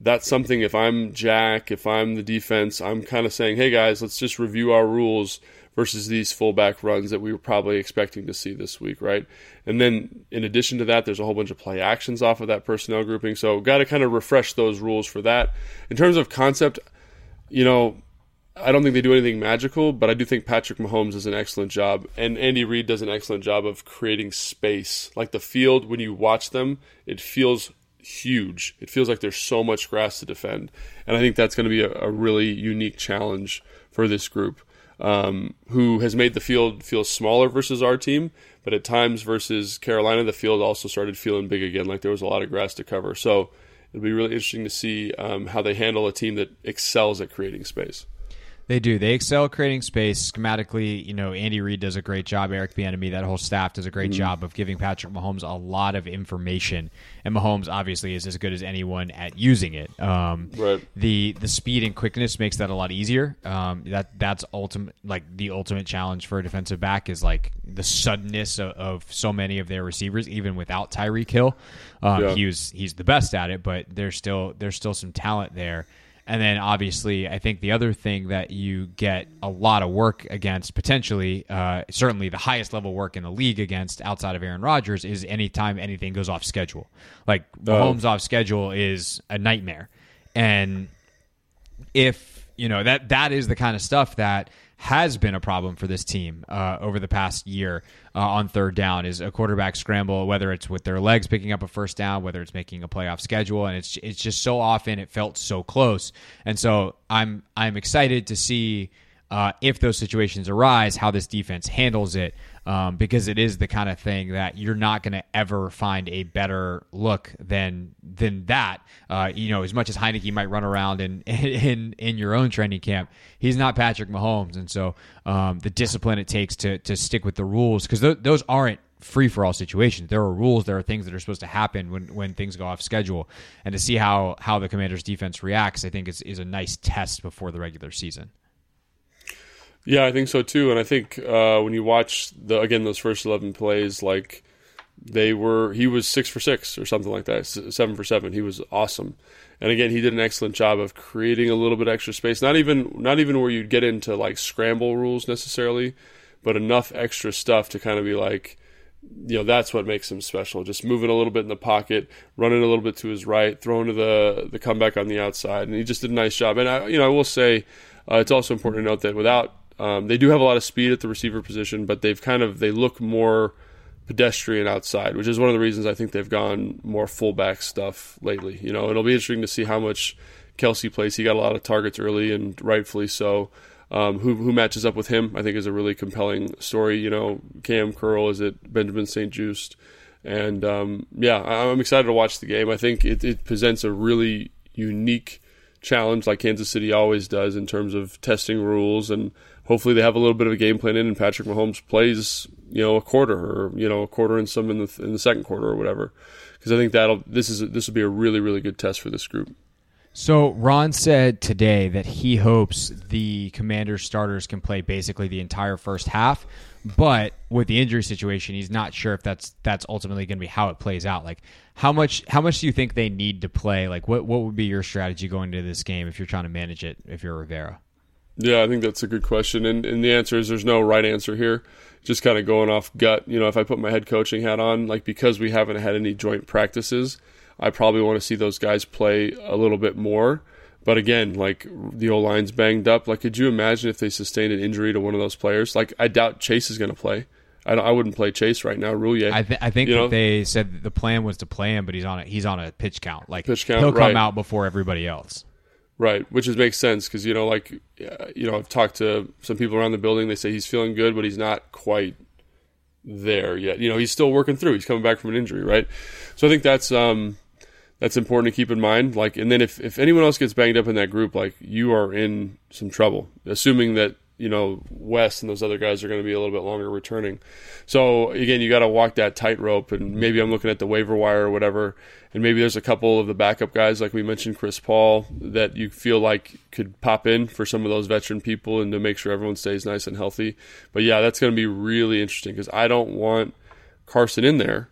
that's something. If I'm Jack, if I'm the defense, I'm kind of saying, hey guys, let's just review our rules versus these fullback runs that we were probably expecting to see this week, right? And then in addition to that, there's a whole bunch of play actions off of that personnel grouping. So got to kind of refresh those rules for that. In terms of concept, you know, I don't think they do anything magical, but I do think Patrick Mahomes does an excellent job, and Andy Reid does an excellent job of creating space. Like the field, when you watch them, it feels huge. It feels like there's so much grass to defend, and I think that's going to be a, a really unique challenge for this group um, who has made the field feel smaller versus our team. But at times versus Carolina, the field also started feeling big again, like there was a lot of grass to cover. So it'll be really interesting to see um, how they handle a team that excels at creating space. They do. They excel creating space schematically. You know, Andy Reid does a great job. Eric Bieniemy, that whole staff does a great Mm-hmm. job of giving Patrick Mahomes a lot of information, and Mahomes obviously is as good as anyone at using it. Um, Right. The the speed and quickness makes that a lot easier. Um, that that's ultimate like the ultimate challenge for a defensive back is like the suddenness of, of so many of their receivers, even without Tyreek Hill. Um, Yeah. He was he's the best at it, but there's still there's still some talent there. And then obviously, I think the other thing that you get a lot of work against, potentially, uh, certainly the highest level work in the league against outside of Aaron Rodgers, is anytime anything goes off schedule. Like Mahomes off schedule is a nightmare. And if you know that that is the kind of stuff that has been a problem for this team uh, over the past year uh, on third down is a quarterback scramble, whether it's with their legs picking up a first down, whether it's making a playoff schedule, and it's it's just so often it felt so close, and so I'm I'm excited to see. Uh, if those situations arise, how this defense handles it, um, because it is the kind of thing that you're not going to ever find a better look than than that. Uh, you know, as much as Heinicke might run around in [LAUGHS] in in your own training camp, he's not Patrick Mahomes, and so um, the discipline it takes to to stick with the rules because th- those aren't free for all situations. There are rules. There are things that are supposed to happen when, when things go off schedule, and to see how how the Commanders' defense reacts, I think is is a nice test before the regular season. Yeah, I think so too. And I think uh, when you watch the again those first eleven plays, like they were, he was six for six or something like that, seven for seven. He was awesome. And again, he did an excellent job of creating a little bit extra space. Not even not even where you'd get into like scramble rules necessarily, but enough extra stuff to kind of be like, you know, that's what makes him special. Just moving a little bit in the pocket, running a little bit to his right, throwing to the the comeback on the outside, and he just did a nice job. And I, you know, I will say, uh, it's also important to note that without um, they do have a lot of speed at the receiver position, but they've kind of they look more pedestrian outside, which is one of the reasons I think they've gone more fullback stuff lately. You know, it'll be interesting to see how much Kelce plays. He got a lot of targets early, and rightfully so. Um, who who matches up with him? I think is a really compelling story. You know, Kam Curl is it Benjamin St-Juste, and um, yeah, I'm excited to watch the game. I think it, it presents a really unique challenge, like Kansas City always does, in terms of testing rules and hopefully they have a little bit of a game plan in and Patrick Mahomes plays, you know, a quarter or, you know, a quarter and some in the, in the second quarter or whatever. Because I think that'll, this is, this will be a really, really good test for this group. So Ron said today that he hopes the Commanders starters can play basically the entire first half, but with the injury situation, he's not sure if that's that's ultimately going to be how it plays out. Like how much how much do you think they need to play? Like what what would be your strategy going into this game if you're trying to manage it if you're Rivera? Yeah, I think that's a good question, and and the answer is there's no right answer here. Just kind of going off gut. You know, if I put my head coaching hat on, like because we haven't had any joint practices, I probably want to see those guys play a little bit more. But again, like the O line's banged up. Like, could you imagine if they sustained an injury to one of those players? Like, I doubt Chase is going to play. I, I wouldn't play Chase right now. Roullier. I, th- I think they said the plan was to play him, but he's on a he's on a pitch count. Like pitch count, he'll right. come out before everybody else. Right, which is, makes sense because you know, like you know, I've talked to some people around the building. They say he's feeling good, but he's not quite there yet. You know, he's still working through. He's coming back from an injury, right? So I think that's um, that's important to keep in mind. Like, and then if if anyone else gets banged up in that group, like you are in some trouble. Assuming that you know Wes and those other guys are going to be a little bit longer returning. So again, you got to walk that tightrope. And maybe I'm looking at the waiver wire or whatever, and maybe there's a couple of the backup guys, like we mentioned, Chris Paul, that you feel like could pop in for some of those veteran people and to make sure everyone stays nice and healthy. But yeah, that's going to be really interesting because I don't want Carson in there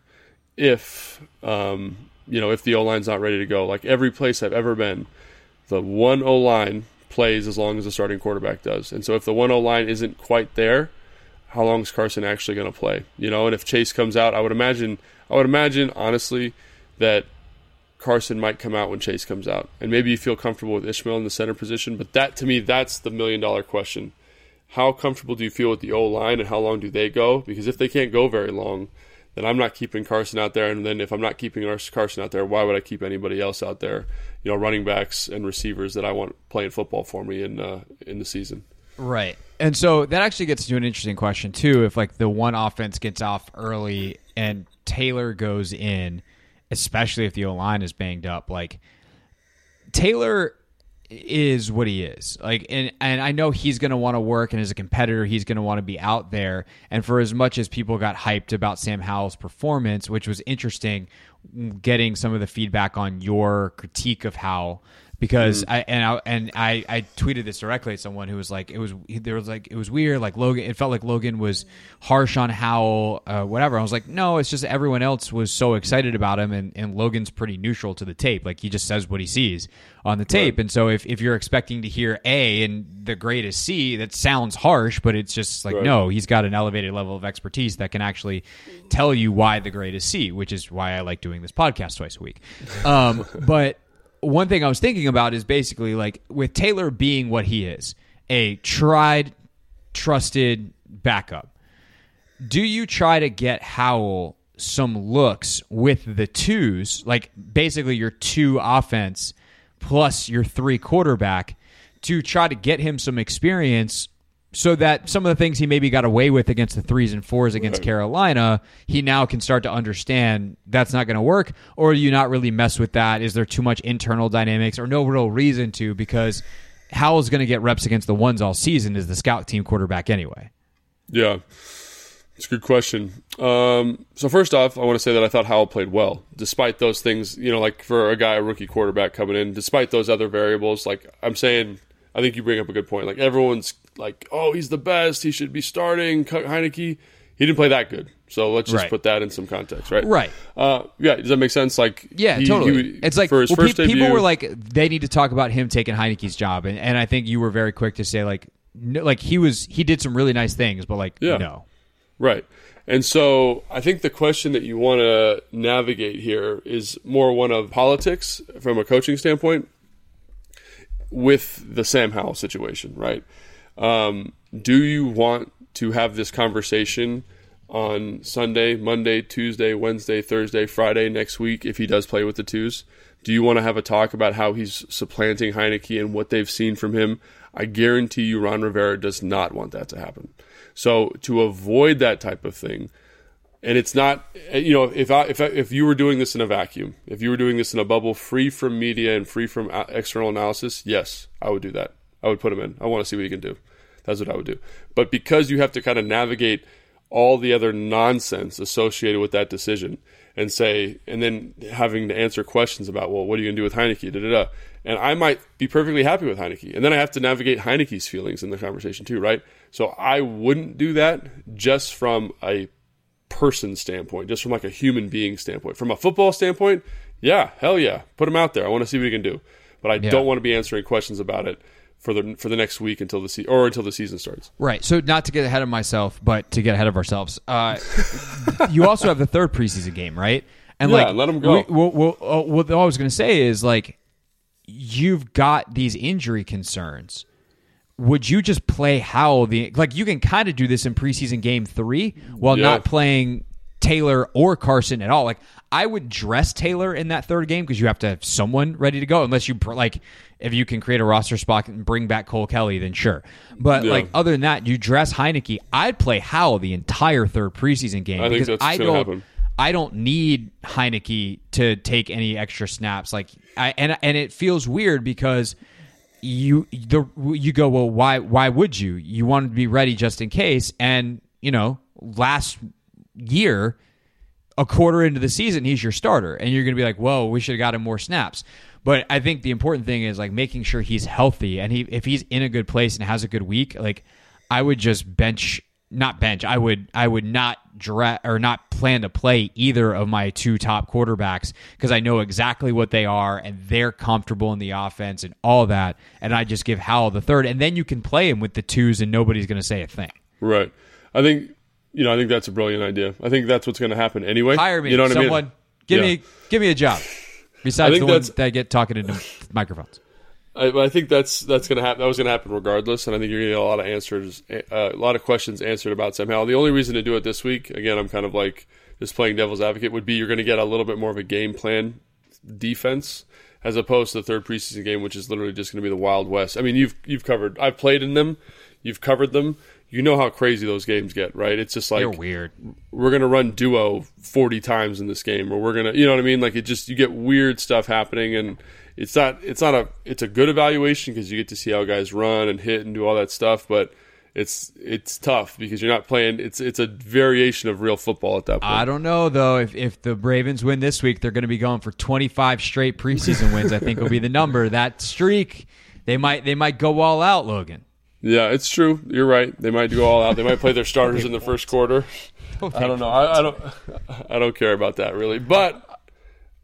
if um, you know if the O line's not ready to go. Like every place I've ever been, the one O line plays as long as the starting quarterback does. And so if the 1 line isn't quite there, how long is Carson actually going to play? You know, and if Chase comes out, I would imagine I would imagine honestly that Carson might come out when Chase comes out. And maybe you feel comfortable with Ismael in the center position, but that to me that's the million dollar question. How comfortable do you feel with the O line and how long do they go? Because if they can't go very long, then I'm not keeping Carson out there. And then if I'm not keeping Carson out there, why would I keep anybody else out there? You know, running backs and receivers that I want playing football for me in uh, in the season. Right. And so that actually gets to an interesting question too. If like the one offense gets off early and Taylor goes in, especially if the O line is banged up, like Taylor is what he is. Like and and I know he's going to want to work and as a competitor he's going to want to be out there and for as much as people got hyped about Sam Howell's performance, which was interesting getting some of the feedback on your critique of Howell because mm. I and I and I, I tweeted this directly at someone who was like it was there was like it was weird like Logan it felt like Logan was harsh on Howell uh, whatever I was like no it's just everyone else was so excited about him and, and Logan's pretty neutral to the tape like he just says what he sees on the tape right. and so if, if you're expecting to hear A and the grade is C that sounds harsh but it's just like right. no he's got an elevated level of expertise that can actually tell you why the grade is C which is why I like doing this podcast twice a week um, [LAUGHS] but one thing I was thinking about is basically like with Taylor being what he is, a tried, trusted backup. Do you try to get Howell some looks with the twos, like basically your two offense plus your three quarterback, to try to get him some experience so that some of the things he maybe got away with against the threes and fours against right. Carolina, he now can start to understand that's not going to work, or do you not really mess with that? Is there too much internal dynamics, or no real reason to? Because Howell's going to get reps against the ones all season as the scout team quarterback anyway. Yeah, it's a good question. Um, so first off, I want to say that I thought Howell played well, despite those things. You know, like for a guy, a rookie quarterback coming in, despite those other variables. Like I'm saying, I think you bring up a good point. Like everyone's like, oh, he's the best. He should be starting. Heinicke. he didn't play that good. So let's just Right. put that in some context, right? Right. Uh, yeah. Does that make sense? Like, Yeah, he- totally. he- it's like for his well, first pe- people were like, they need to talk about him taking Heinicke's job, and, and I think you were very quick to say like, no, like he was he did some really nice things, but like Yeah. no, Right. And so I think the question that you want to navigate here is more one of politics from a coaching standpoint with the Sam Howell situation, right? Um, do you want to have this conversation on Sunday, Monday, Tuesday, Wednesday, Thursday, Friday next week if he does play with the twos? Do you want to have a talk about how he's supplanting Heinicke and what they've seen from him? I guarantee you Ron Rivera does not want that to happen. So to avoid that type of thing, and it's not you know if I, if I, if you were doing this in a vacuum, if you were doing this in a bubble free from media and free from uh, external analysis, yes, I would do that. I would put him in. I want to see what he can do. That's what I would do. But because you have to kind of navigate all the other nonsense associated with that decision and say, and then having to answer questions about, well, what are you going to do with Heinicke? Da, da, da. And I might be perfectly happy with Heinicke. And then I have to navigate Heinicke's feelings in the conversation too, right? So I wouldn't do that just from a person standpoint, just from like a human being standpoint. From a football standpoint, yeah, hell yeah, put him out there. I want to see what he can do. But I Yeah. don't want to be answering questions about it for the for the next week until the se- or until the season starts. right. So not to get ahead of myself, but to get ahead of ourselves, uh, [LAUGHS] you also have the third preseason game, right? And Yeah, like let 'em go. We, well, well, uh, what I was going to say is like you've got these injury concerns. Would you just play Howell the like you can kind of do this in preseason game three while Yeah. not playing Taylor or Carson at all? Like I would dress Taylor in that third game because you have to have someone ready to go unless you like if you can create a roster spot and bring back Cole Kelley then sure. But Yeah. like other than that, you dress Heinicke. I'd play Howell the entire third preseason game I think because that's I don't. happen. I don't need Heinicke to take any extra snaps. Like, I and and it feels weird because you the you go well why why would you you wanted to be ready just in case and you know last year a quarter into the season he's your starter. And you're going to be like whoa we should have got him more snaps. But i think the important thing is like making sure he's healthy. And he if he's in a good place and has a good week like i would just bench not bench i would i would not dra- or not plan to play either of my two top quarterbacks because i know exactly what they are and they're comfortable in the offense and all that. And i just give howell the third. And then you can play him with the twos and nobody's going to say a thing. Right. I think you know. I think that's a brilliant idea. I think that's what's going to happen anyway. hire me You know what someone I mean? give Yeah. me give me a job [LAUGHS] besides the ones that get talking into microphones I, I think that's that's going to happen. That was going to happen regardless, and I think you're going to get a lot of answers, uh, a lot of questions answered about Sam Howell. The only reason to do it this week, again, I'm kind of like just playing devil's advocate, would be you're going to get a little bit more of a game plan defense as opposed to the third preseason game, which is literally just going to be the Wild West. I mean, you've you've covered, I've played in them, you've covered them. You know how crazy those games get, right? It's just like they're weird we're gonna run duo 40 times in this game or we're gonna you know what i mean like it just you get weird stuff happening and it's not it's not a it's a good evaluation because you get to see how guys run and hit and do all that stuff but it's it's tough because you're not playing it's it's a variation of real football at that point I don't know though if, if the Ravens win this week, they're going to be going for 25 straight preseason wins. I think will be the number. That streak, they might they might go all out, Logan. Yeah it's true you're right they might go all out they might play their starters in the [LAUGHS] first quarter i don't know I, I don't [LAUGHS] i don't care about that really but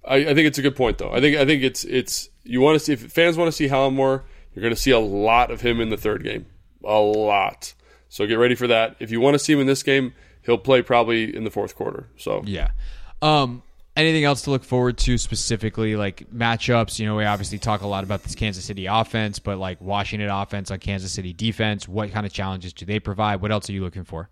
I, I think it's a good point though. I think I think it's it's you want to see if fans want to see Howell more, you're going to see a lot of him in the third game, a lot. So get ready for that. If you want to see him in this game, he'll play probably in the fourth quarter. So Yeah. Um. Anything else to look forward to specifically, like matchups? You know, we obviously talk a lot about this Kansas City offense, but like Washington offense on Kansas City defense, what kind of challenges do they provide? What else are you looking for?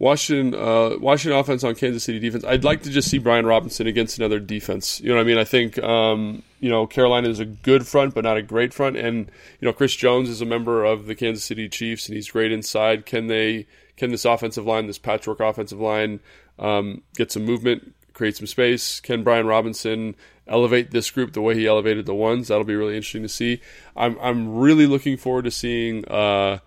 Washington, uh, Washington offense on Kansas City defense. I'd like to just see Brian Robinson against another defense. You know what I mean? I think um, you know Carolina is a good front, but not a great front. And you know Chris Jones is a member of the Kansas City Chiefs, and he's great inside. Can they? Can this offensive line, this patchwork offensive line, um, get some movement, create some space? Can Brian Robinson elevate this group the way he elevated the ones? That'll be really interesting to see. I'm I'm really looking forward to seeing. Uh,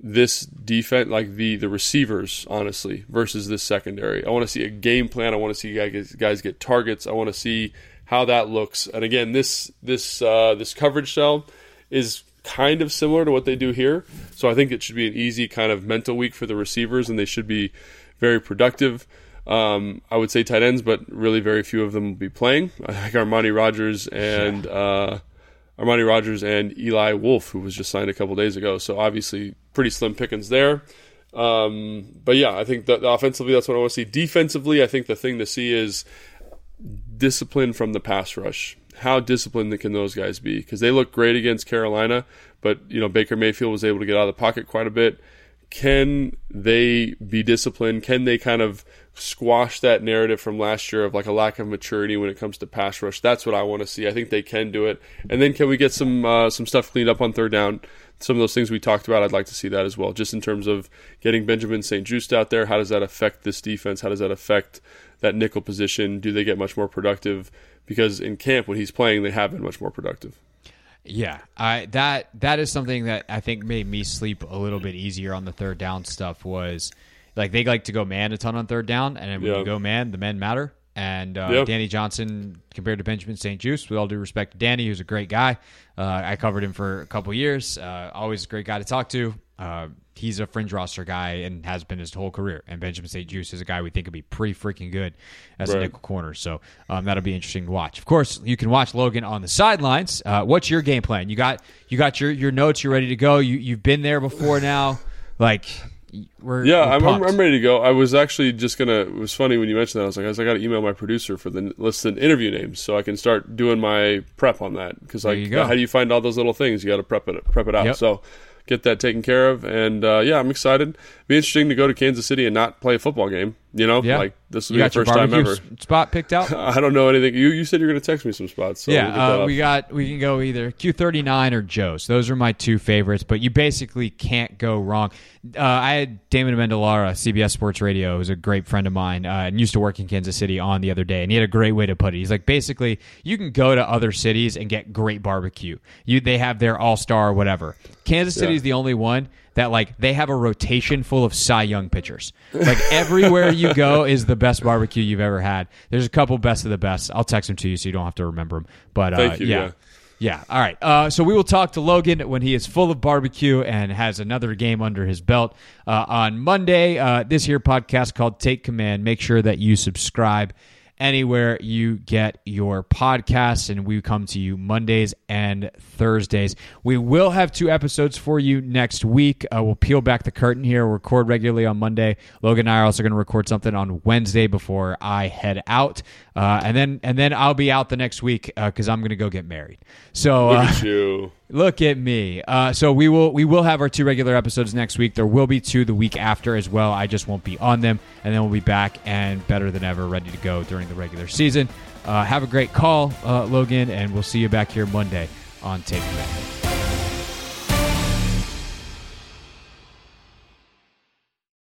this defense, like the the receivers, honestly, versus this secondary. I want to see a game plan. I want to see guys, guys get targets. I want to see how that looks. And again, this this uh, this coverage cell is kind of similar to what they do here. So I think it should be an easy kind of mental week for the receivers, and they should be very productive. Um, I would say tight ends, but really very few of them will be playing. I think Armani Rogers and uh, Armani Rogers and Eli Wolf, who was just signed a couple days ago. So obviously, pretty slim pickings there. Um, but yeah, I think that offensively, that's what I want to see. Defensively, I think the thing to see is discipline from the pass rush. How disciplined can those guys be? Because they look great against Carolina, but you know Baker Mayfield was able to get out of the pocket quite a bit. Can they be disciplined? Can they kind of squash that narrative from last year of like a lack of maturity when it comes to pass rush? That's what I want to see. I think they can do it. And then can we get some uh, some stuff cleaned up on third down? Some of those things we talked about, I'd like to see that as well. Just in terms of getting Benjamin St-Juste out there, how does that affect this defense? How does that affect that nickel position? Do they get much more productive? Because in camp, when he's playing, they have been much more productive. Yeah, I that that is something that I think made me sleep a little bit easier on the third down stuff. Was like they like to go man a ton on third down, and when Yeah. you go man, the men matter. And uh, Yeah. Danny Johnson compared to Benjamin St-Juste, with all due respect to Danny, who's a great guy. Uh, I covered him for a couple years. Uh, always a great guy to talk to. Uh, he's a fringe roster guy and has been his whole career. And Benjamin St-Juste is a guy we think would be pretty freaking good as a nickel corner. So um, that'll be interesting to watch. Of course, you can watch Logan on the sidelines. Uh, what's your game plan? You got you got your your notes. You're ready to go. You you've been there before now. Like we're Yeah, we're I'm, I'm. I'm ready to go. I was actually just gonna. It was funny when you mentioned that. I was like, I, was I got to email my producer for the list of interview names so I can start doing my prep on that. Because like, how do you find all those little things? You got to prep it prep it out. Yep. So get that taken care of. And uh, yeah, I'm excited. Be interesting to go to Kansas City and not play a football game. You know, Yeah. like this will you be the first time ever. spot picked out. [LAUGHS] I don't know anything. You you said you're gonna text me some spots. So yeah, uh, we got we can go either Q39 or Joe's. Those are my two favorites, but you basically can't go wrong. Uh, I had Damon Amendolara, CBS Sports Radio, who's a great friend of mine uh, and used to work in Kansas City on the other day, and he had a great way to put it. He's like, basically, you can go to other cities and get great barbecue. You they have their all star whatever. Kansas City Yeah. is the only one that like they have a rotation full of Cy Young pitchers. Like everywhere you go is the best barbecue you've ever had. There's a couple best of the best. I'll text them to you so you don't have to remember them. But uh, you, yeah. yeah. Yeah. All right. Uh, so we will talk to Logan when he is full of barbecue and has another game under his belt uh, on Monday. Uh, this here podcast called Take Command. Make sure that you subscribe anywhere you get your podcasts, and we come to you Mondays and Thursdays. We will have two episodes for you next week. Uh, we'll peel back the curtain here, record regularly on Monday. Logan and I are also going to record something on Wednesday before I head out, uh, and then and then I'll be out the next week because I'm going to go get married. So Look uh, at [LAUGHS] you. Look at me. Uh, so we will we will have our two regular episodes next week. There will be two the week after as well. I just won't be on them, and then we'll be back and better than ever, ready to go during the regular season. Uh, have a great call, uh, Logan, and we'll see you back here Monday on Take Command.